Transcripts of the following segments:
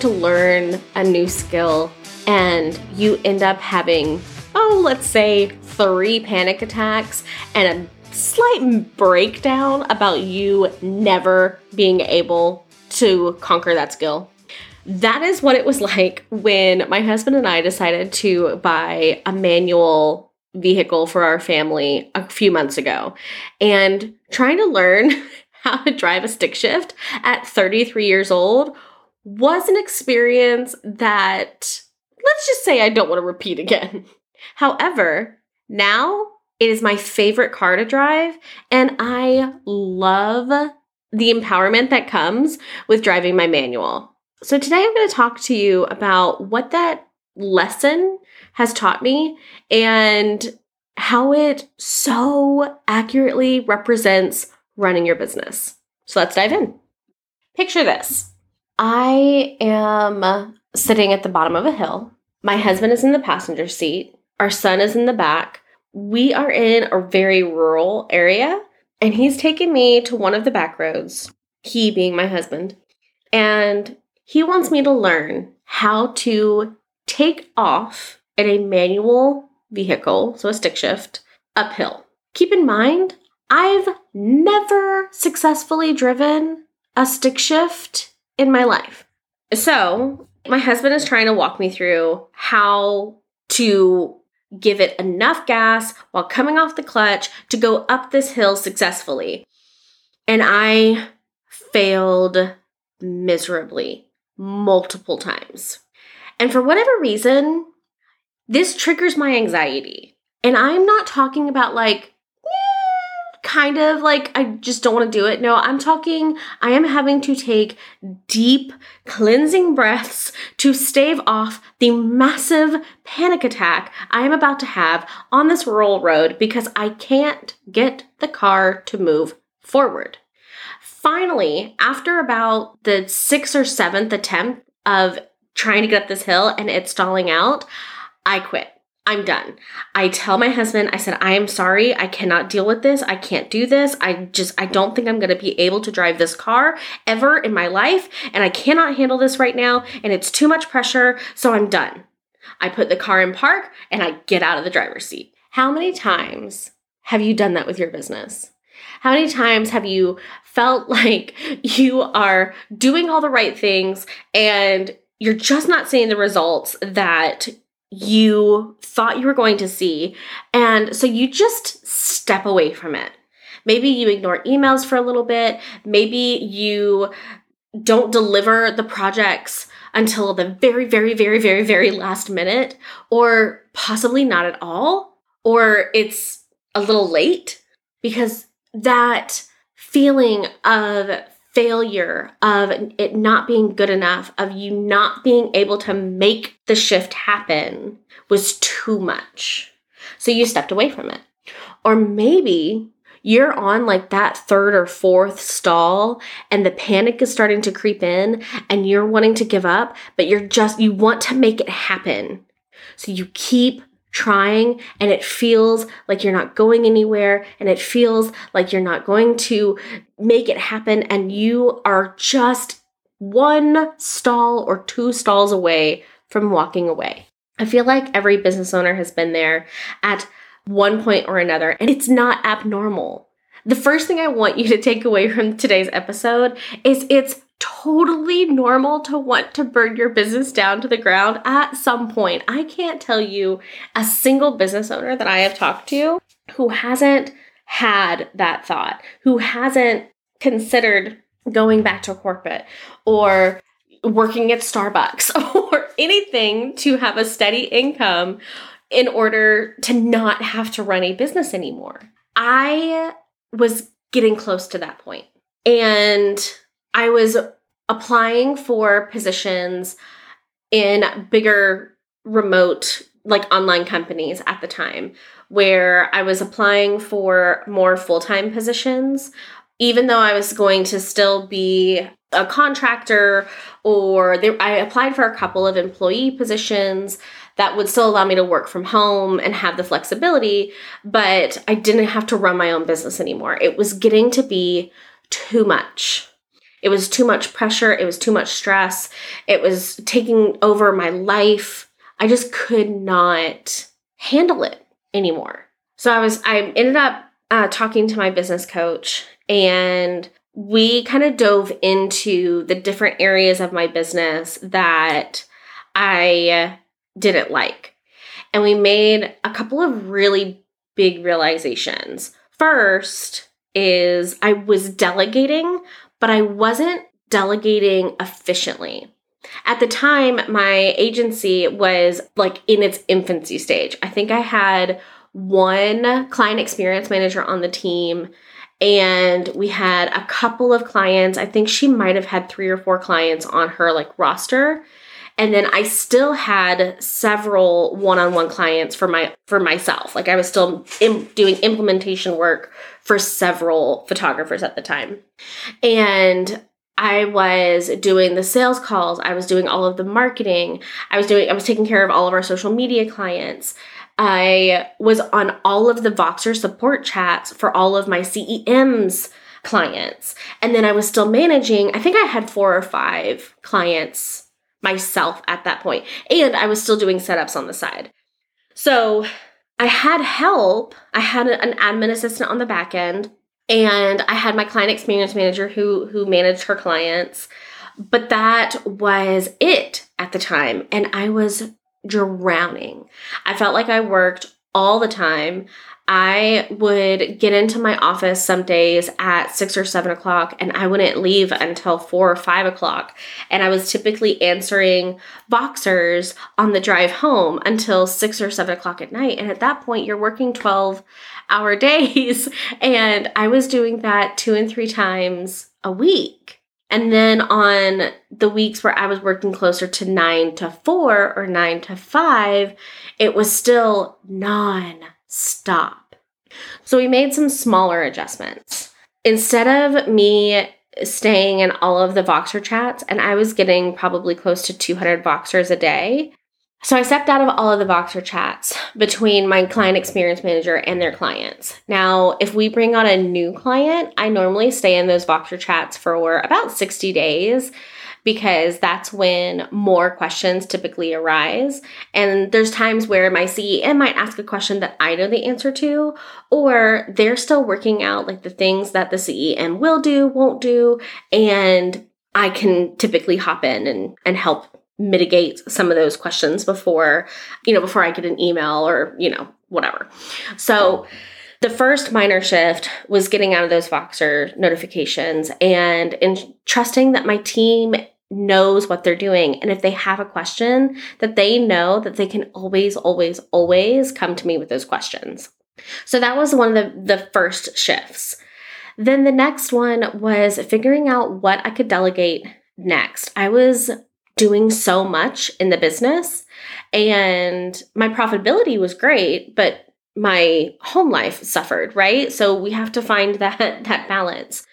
to learn a new skill and you end up having, oh, let's say three panic attacks and a slight breakdown about you never being able to conquer that skill? That is what it was like when my husband and I decided to buy a manual vehicle for our family a few months ago. And trying to learn how to drive a stick shift at 33 years old was an experience that, let's just say, I don't want to repeat again. However, now it is my favorite car to drive, and I love the empowerment that comes with driving my manual. So, today I'm going to talk to you about what that lesson has taught me and how it so accurately represents running your business. So let's dive in. Picture this I am sitting at the bottom of a hill. My husband is in the passenger seat. Our son is in the back. We are in a very rural area, and he's taking me to one of the back roads, he being my husband. And he wants me to learn how to take off in a manual vehicle, so a stick shift, uphill. Keep in mind, I've never successfully driven a stick shift in my life. So, my husband is trying to walk me through how to give it enough gas while coming off the clutch to go up this hill successfully. And I failed miserably multiple times. And for whatever reason, this triggers my anxiety. And I'm not talking about like, kind of like I just don't want to do it. No, I'm talking, I am having to take deep, cleansing breaths to stave off the massive panic attack I am about to have on this rural road because I can't get the car to move forward. Finally, after about the sixth or seventh attempt of trying to get up this hill and it's stalling out, I quit. I'm done. I tell my husband, I said, I am sorry. I cannot deal with this. I can't do this. I just, I don't think I'm going to be able to drive this car ever in my life. And I cannot handle this right now. And it's too much pressure. So I'm done. I put the car in park and I get out of the driver's seat. How many times have you done that with your business? How many times have you felt like you are doing all the right things and you're just not seeing the results that you thought you were going to see. And so you just step away from it. Maybe you ignore emails for a little bit. Maybe you don't deliver the projects until the very, very, very, very, very last minute, or possibly not at all, or it's a little late because that feeling of failure of it not being good enough, of you not being able to make the shift happen was too much. So you stepped away from it. Or maybe you're on like that third or fourth stall and the panic is starting to creep in and you're wanting to give up, but you're just, you want to make it happen. So you keep trying and it feels like you're not going anywhere and it feels like you're not going to make it happen and you are just one stall or two stalls away from walking away. I feel like every business owner has been there at one point or another and it's not abnormal. The first thing I want you to take away from today's episode is it's totally normal to want to burn your business down to the ground at some point. I can't tell you a single business owner that I have talked to who hasn't had that thought, who hasn't considered going back to corporate or working at Starbucks or anything to have a steady income in order to not have to run a business anymore. I was getting close to that point. And I was applying for positions in bigger remote like online companies at the time where I was applying for more full-time positions even though I was going to still be a contractor or I applied for a couple of employee positions that would still allow me to work from home and have the flexibility, but I didn't have to run my own business anymore. It was getting to be too much. It was too much pressure. It was too much stress. It was taking over my life. I just could not handle it anymore. So I was, I ended up uh, talking to my business coach and we kind of dove into the different areas of my business that I didn't like. And we made a couple of really big realizations. First is I was delegating, but I wasn't delegating efficiently. At the time, my agency was like in its infancy stage. I think I had one client experience manager on the team and we had a couple of clients. I think she might have had 3 or 4 clients on her like roster. And then I still had several one-on-one clients for my for myself. Like I was still Im- doing implementation work for several photographers at the time. And I was doing the sales calls, I was doing all of the marketing, I was doing I was taking care of all of our social media clients. I was on all of the Voxer support chats for all of my CEMs clients. And then I was still managing, I think I had 4 or 5 clients myself at that point. And I was still doing setups on the side. So I had help. I had an admin assistant on the back end and I had my client experience manager who who managed her clients. But that was it at the time and I was drowning. I felt like I worked all the time. I would get into my office some days at six or seven o'clock and I wouldn't leave until four or five o'clock. And I was typically answering Voxers on the drive home until six or seven o'clock at night. And at that point, you're working 12 hour days. And I was doing that two and three times a week. And then on the weeks where I was working closer to nine to four or nine to five, it was still non stop. So we made some smaller adjustments. Instead of me staying in all of the Voxer chats, and I was getting probably close to 200 Voxers a day. So I stepped out of all of the Voxer chats between my client experience manager and their clients. Now, if we bring on a new client, I normally stay in those Voxer chats for about 60 days because that's when more questions typically arise. And there's times where my CEM might ask a question that I know the answer to, or they're still working out like the things that the CEM will do, won't do, and I can typically hop in and, and help mitigate some of those questions before, you know, before I get an email or, you know, whatever. So, the first minor shift was getting out of those Voxer notifications and in trusting that my team knows what they're doing. And if they have a question, that they know that they can always, always, always come to me with those questions. So that was one of the, the first shifts. Then the next one was figuring out what I could delegate next. I was doing so much in the business and my profitability was great, but my home life suffered, right? So we have to find that that balance.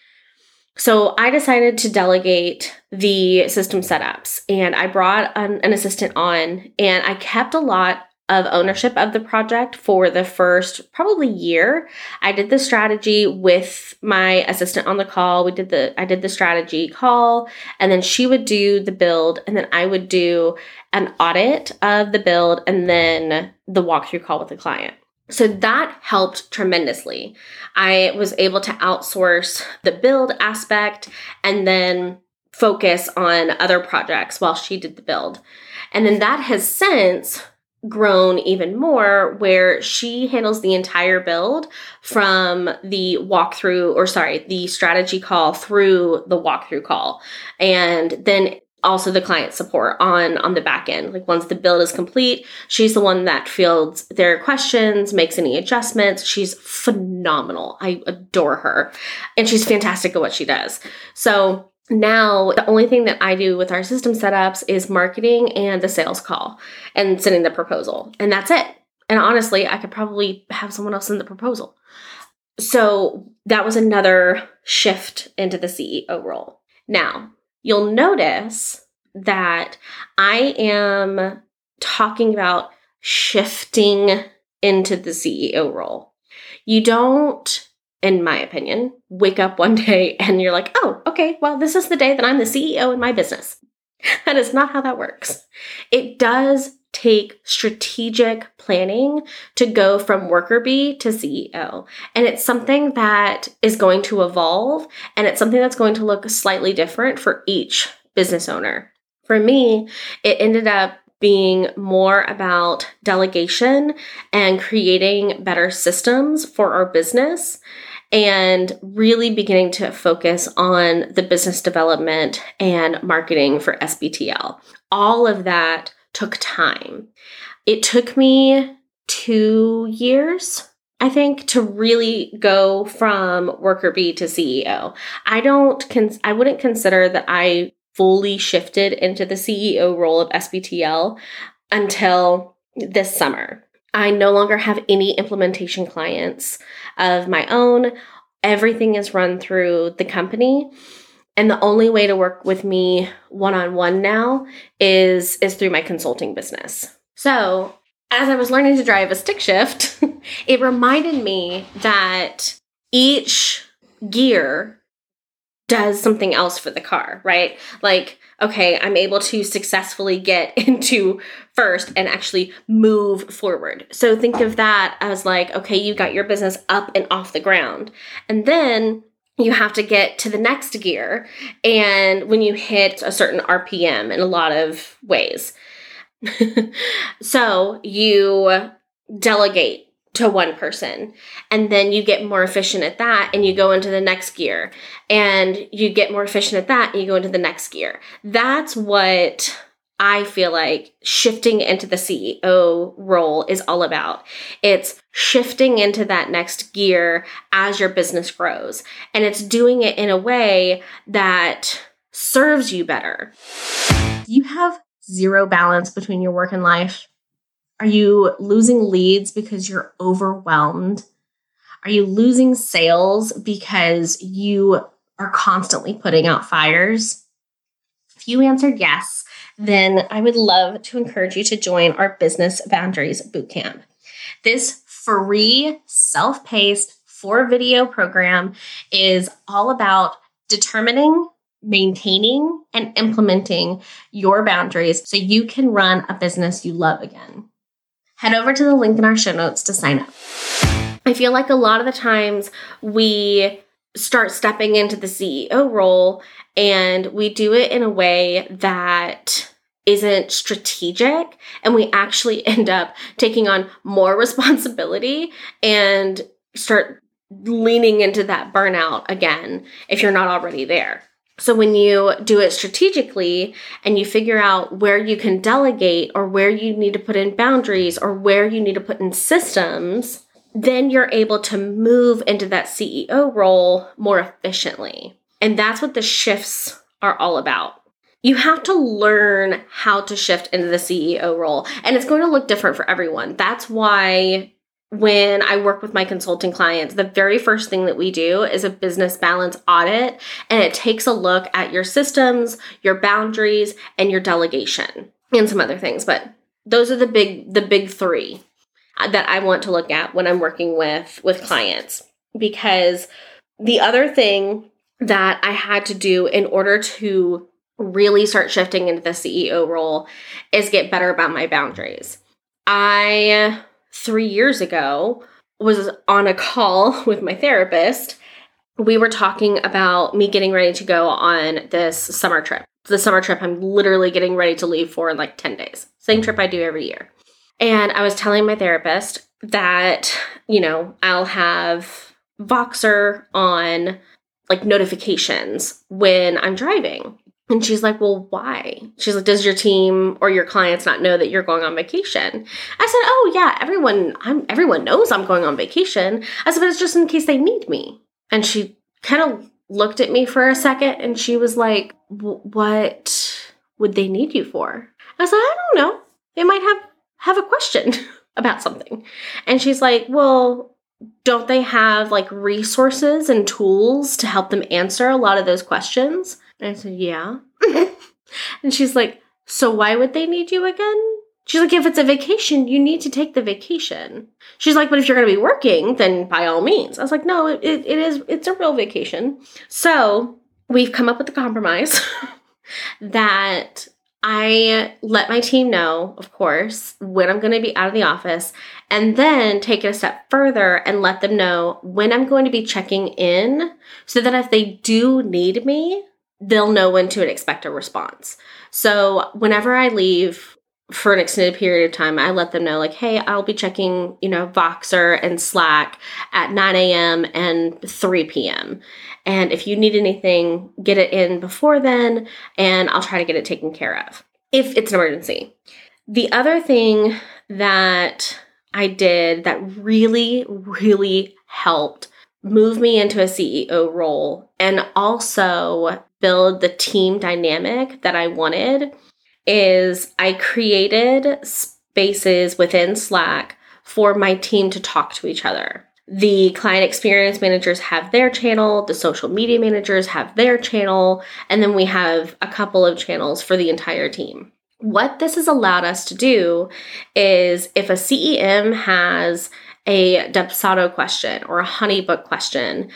So I decided to delegate the system setups and I brought an, an, assistant on and I kept a lot of ownership of the project for the first probably year. I did the strategy with my assistant on the call. We did the I did the strategy call and then she would do the build and then I would do an audit of the build and then the walkthrough call with the client. So that helped tremendously. I was able to outsource the build aspect and then focus on other projects while she did the build. And then that has since grown even more where she handles the entire build from the walkthrough or sorry the strategy call through the walkthrough call and then also the client support on on the back end. Like once the build is complete she's the one that fields their questions makes any adjustments. She's phenomenal. I adore her. And she's fantastic at what she does. So now the only thing that i do with our system setups is marketing and the sales call and sending the proposal. And that's it. And honestly i could probably have someone else in the proposal. So that was another shift into the ceo role. Now you'll notice that I am talking about shifting into the CEO role. You don't in my opinion, wake up one day and you're like, oh, okay, well, this is the day that I'm the CEO in my business. That is not how that works. It does take strategic planning to go from worker bee to CEO. And it's something that is going to evolve and it's something that's going to look slightly different for each business owner. For me, it ended up being more about delegation and creating better systems for our business and really beginning to focus on the business development and marketing for SBTL. All of that took time. It took me two years, I think, to really go from worker bee to CEO. I don't, cons- I wouldn't consider that I fully shifted into the CEO role of SBTL until this summer. I no longer have any implementation clients of my own. Everything is run through the company. And the only way to work with me one on one now is, is through my consulting business. So, as I was learning to drive a stick shift, it reminded me that each gear does something else for the car, right? Like, okay, I'm able to successfully get into first and actually move forward. So think of that as like, okay, you got your business up and off the ground. And then you have to get to the next gear. And when you hit a certain RPM in a lot of ways. so you delegate to one person and then you get more efficient at that and you go into the next gear and you get more efficient at that and you go into the next gear that's what i feel like shifting into the ceo role is all about it's shifting into that next gear as your business grows and it's doing it in a way that serves you better you have zero balance between your work and life are you losing leads because you're overwhelmed? Are you losing sales because you are constantly putting out fires? If you answered yes, then I would love to encourage you to join our Business Boundaries Bootcamp. This free, self paced, four video program is all about determining, maintaining, and implementing your boundaries so you can run a business you love again head over to the link in our show notes to sign up. I feel like a lot of the times we start stepping into the CEO role and we do it in a way that isn't strategic and we actually end up taking on more responsibility and start leaning into that burnout again if you're not already there. So when you do it strategically and you figure out where you can delegate or where you need to put in boundaries or where you need to put in systems, then you're able to move into that CEO role more efficiently. And that's what the shifts are all about. You have to learn how to shift into the CEO role, and it's going to look different for everyone. That's why when I work with my consulting clients, the very first thing that we do is a business balance audit, and it takes a look at your systems, your boundaries, and your delegation, and some other things. But those are the big the big three that I want to look at when I'm working with with clients because the other thing that I had to do in order to really start shifting into the CEO role is get better about my boundaries. I three years ago was on a call with my therapist. We were talking about me getting ready to go on this summer trip. The summer trip I'm literally getting ready to leave for in like 10 days. Same trip I do every year. And I was telling my therapist that, you know, I'll have Voxer on like notifications when I'm driving. And she's like, Well, why? She's like, Does your team or your clients not know that you're going on vacation? I said, Oh yeah, everyone I'm everyone knows I'm going on vacation. I said, but it's just in case they need me. And she kind of looked at me for a second and she was like, What would they need you for? I said, I don't know. They might have have a question about something. And she's like, Well, don't they have like resources and tools to help them answer a lot of those questions? And I said, Yeah. and she's like, So why would they need you again? She's like, if it's a vacation, you need to take the vacation. She's like, but if you're going to be working, then by all means. I was like, no, it, it is, it's a real vacation. So we've come up with a compromise that I let my team know, of course, when I'm going to be out of the office, and then take it a step further and let them know when I'm going to be checking in so that if they do need me, they'll know when to expect a response. So whenever I leave for an extended period of time, I let them know, like, hey, I'll be checking, you know, Voxer and Slack at 9 a.m. and 3 p.m. And if you need anything, get it in before then, and I'll try to get it taken care of if it's an emergency. The other thing that I did that really, really helped move me into a CEO role and also build the team dynamic that I wanted is I created spaces within Slack for my team to talk to each other. The client experience managers have their channel, the social media managers have their channel, and then we have a couple of channels for the entire team. What this has allowed us to do is if a CEM has a Dubsado question or a Honeybook question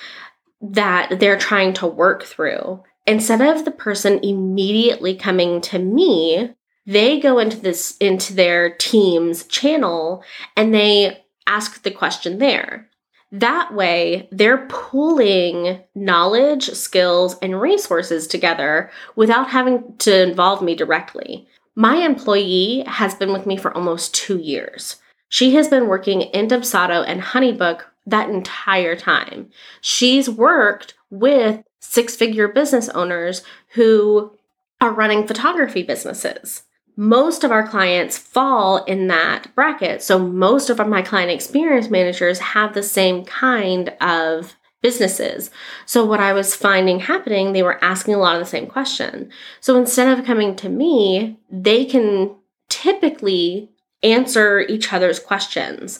that they're trying to work through, instead of the person immediately coming to me, they go into this into their team's channel and they ask the question there. That way, they're pooling knowledge, skills, and resources together without having to involve me directly. My employee has been with me for almost two years. She has been working in Dubsado and Honeybook that entire time. She's worked with six figure business owners who are running photography businesses. Most of our clients fall in that bracket. So, most of my client experience managers have the same kind of businesses. So, what I was finding happening, they were asking a lot of the same question. So, instead of coming to me, they can typically answer each other's questions.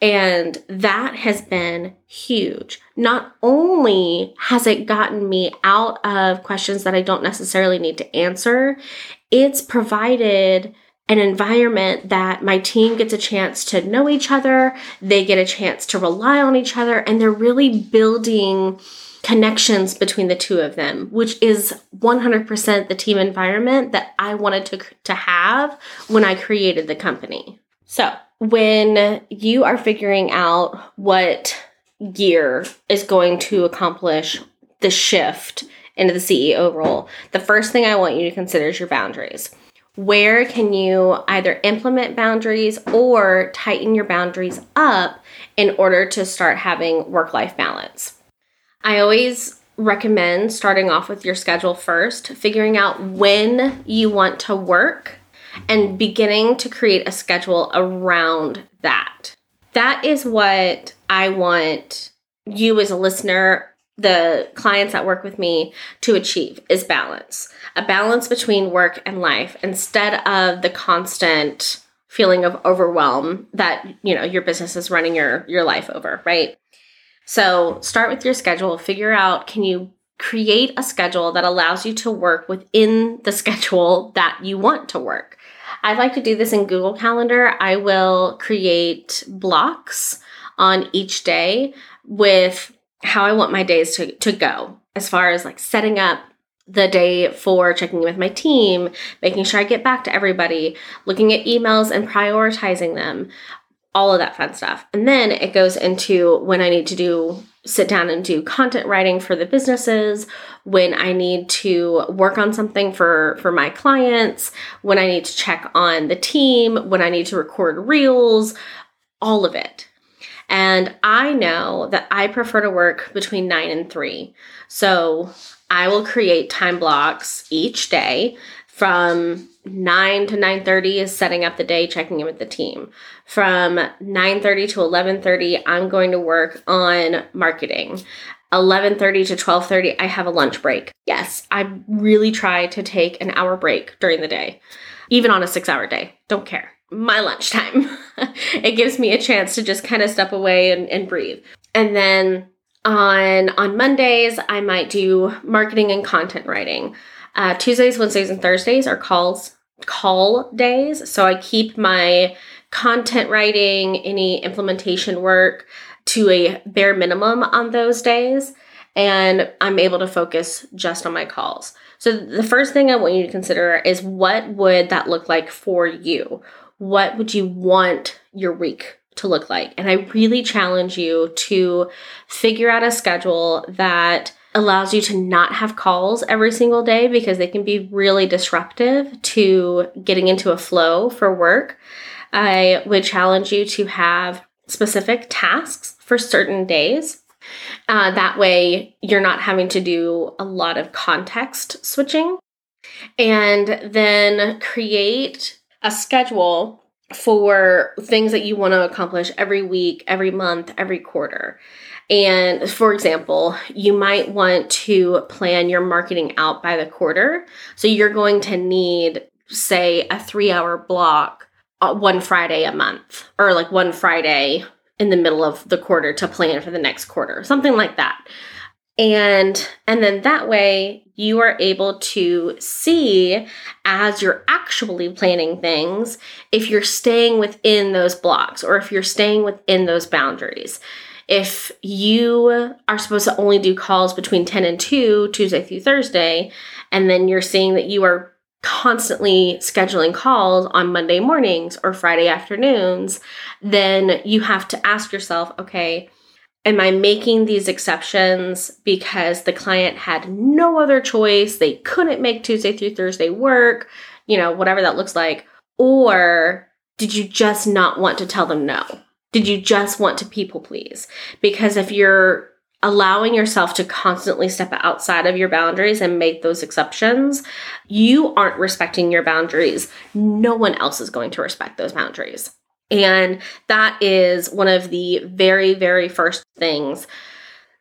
And that has been huge. Not only has it gotten me out of questions that I don't necessarily need to answer, it's provided an environment that my team gets a chance to know each other, they get a chance to rely on each other, and they're really building connections between the two of them, which is 100% the team environment that I wanted to, to have when I created the company. So, when you are figuring out what gear is going to accomplish the shift into the CEO role, the first thing I want you to consider is your boundaries. Where can you either implement boundaries or tighten your boundaries up in order to start having work life balance? I always recommend starting off with your schedule first, figuring out when you want to work and beginning to create a schedule around that. That is what I want you as a listener, the clients that work with me to achieve is balance. A balance between work and life instead of the constant feeling of overwhelm that, you know, your business is running your your life over, right? So, start with your schedule, figure out can you create a schedule that allows you to work within the schedule that you want to work. I like to do this in Google Calendar. I will create blocks on each day with how I want my days to, to go as far as like setting up the day for checking in with my team, making sure I get back to everybody, looking at emails and prioritizing them, all of that fun stuff. And then it goes into when I need to do sit down and do content writing for the businesses, when I need to work on something for for my clients, when I need to check on the team, when I need to record reels, all of it. And I know that I prefer to work between 9 and 3. So, I will create time blocks each day from 9 to 9:30 is setting up the day, checking in with the team. From 9:30 to 11:30, I'm going to work on marketing. 11:30 to 12:30, I have a lunch break. Yes, I really try to take an hour break during the day, even on a 6-hour day. Don't care. My lunchtime. it gives me a chance to just kind of step away and, and breathe. And then on on Mondays, I might do marketing and content writing. Uh, Tuesdays, Wednesdays, and Thursdays are calls call days. So I keep my content writing, any implementation work to a bare minimum on those days. And I'm able to focus just on my calls. So the first thing I want you to consider is what would that look like for you? What would you want your week to look like? And I really challenge you to figure out a schedule that allows you to not have calls every single day because they can be really disruptive to getting into a flow for work. I would challenge you to have specific tasks for certain days. Uh, that way, you're not having to do a lot of context switching. And then create a schedule for things that you want to accomplish every week, every month, every quarter. And for example, you might want to plan your marketing out by the quarter. So you're going to need, say, a three hour block uh, one Friday a month, or like one Friday in the middle of the quarter to plan for the next quarter, something like that. And and then that way you are able to see as you're actually planning things if you're staying within those blocks or if you're staying within those boundaries if you are supposed to only do calls between 10 and 2 Tuesday through Thursday, and then you're seeing that you are constantly scheduling calls on Monday mornings or Friday afternoons, then you have to ask yourself, okay, am I making these exceptions because the client had no other choice? They couldn't make Tuesday through Thursday work, you know, whatever that looks like. Or did you just not want to tell them no? Did you just want to people please? Because if you're allowing yourself to constantly step outside of your boundaries and make those exceptions, you aren't respecting your boundaries. No one else is going to respect those boundaries. And that is one of the very, very first things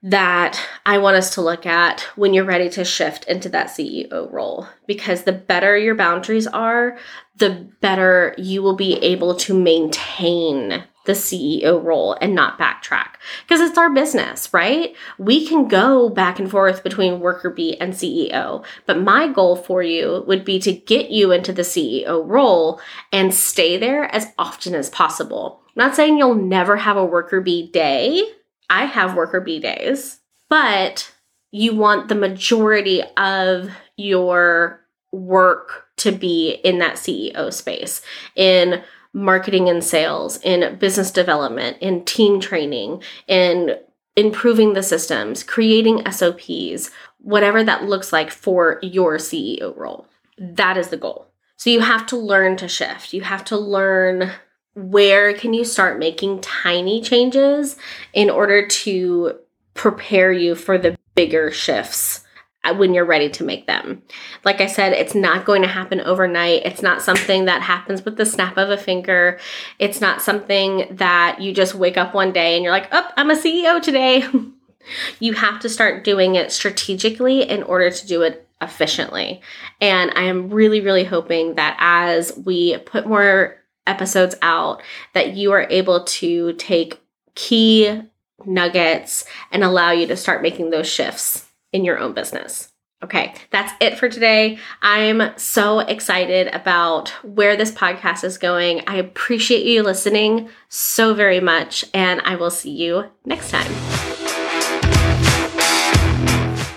that I want us to look at when you're ready to shift into that CEO role. Because the better your boundaries are, the better you will be able to maintain the CEO role and not backtrack because it's our business, right? We can go back and forth between worker bee and CEO, but my goal for you would be to get you into the CEO role and stay there as often as possible. I'm not saying you'll never have a worker bee day. I have worker bee days, but you want the majority of your work to be in that CEO space in marketing and sales, in business development, in team training, in improving the systems, creating SOPs, whatever that looks like for your CEO role. That is the goal. So you have to learn to shift. You have to learn where can you start making tiny changes in order to prepare you for the bigger shifts Uh, when you're ready to make them. Like I said, it's not going to happen overnight. It's not something that happens with the snap of a finger. It's not something that you just wake up one day and you're like, oh, I'm a CEO today. you have to start doing it strategically in order to do it efficiently. And I am really, really hoping that as we put more episodes out, that you are able to take key nuggets and allow you to start making those shifts in your own business. Okay, that's it for today. I'm so excited about where this podcast is going. I appreciate you listening so very much, and I will see you next time.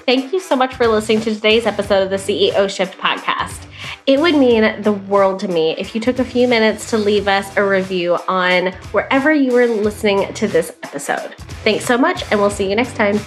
Thank you so much for listening to today's episode of the CEO Shift podcast. It would mean the world to me if you took a few minutes to leave us a review on wherever you were listening to this episode. Thanks so much, and we'll see you next time.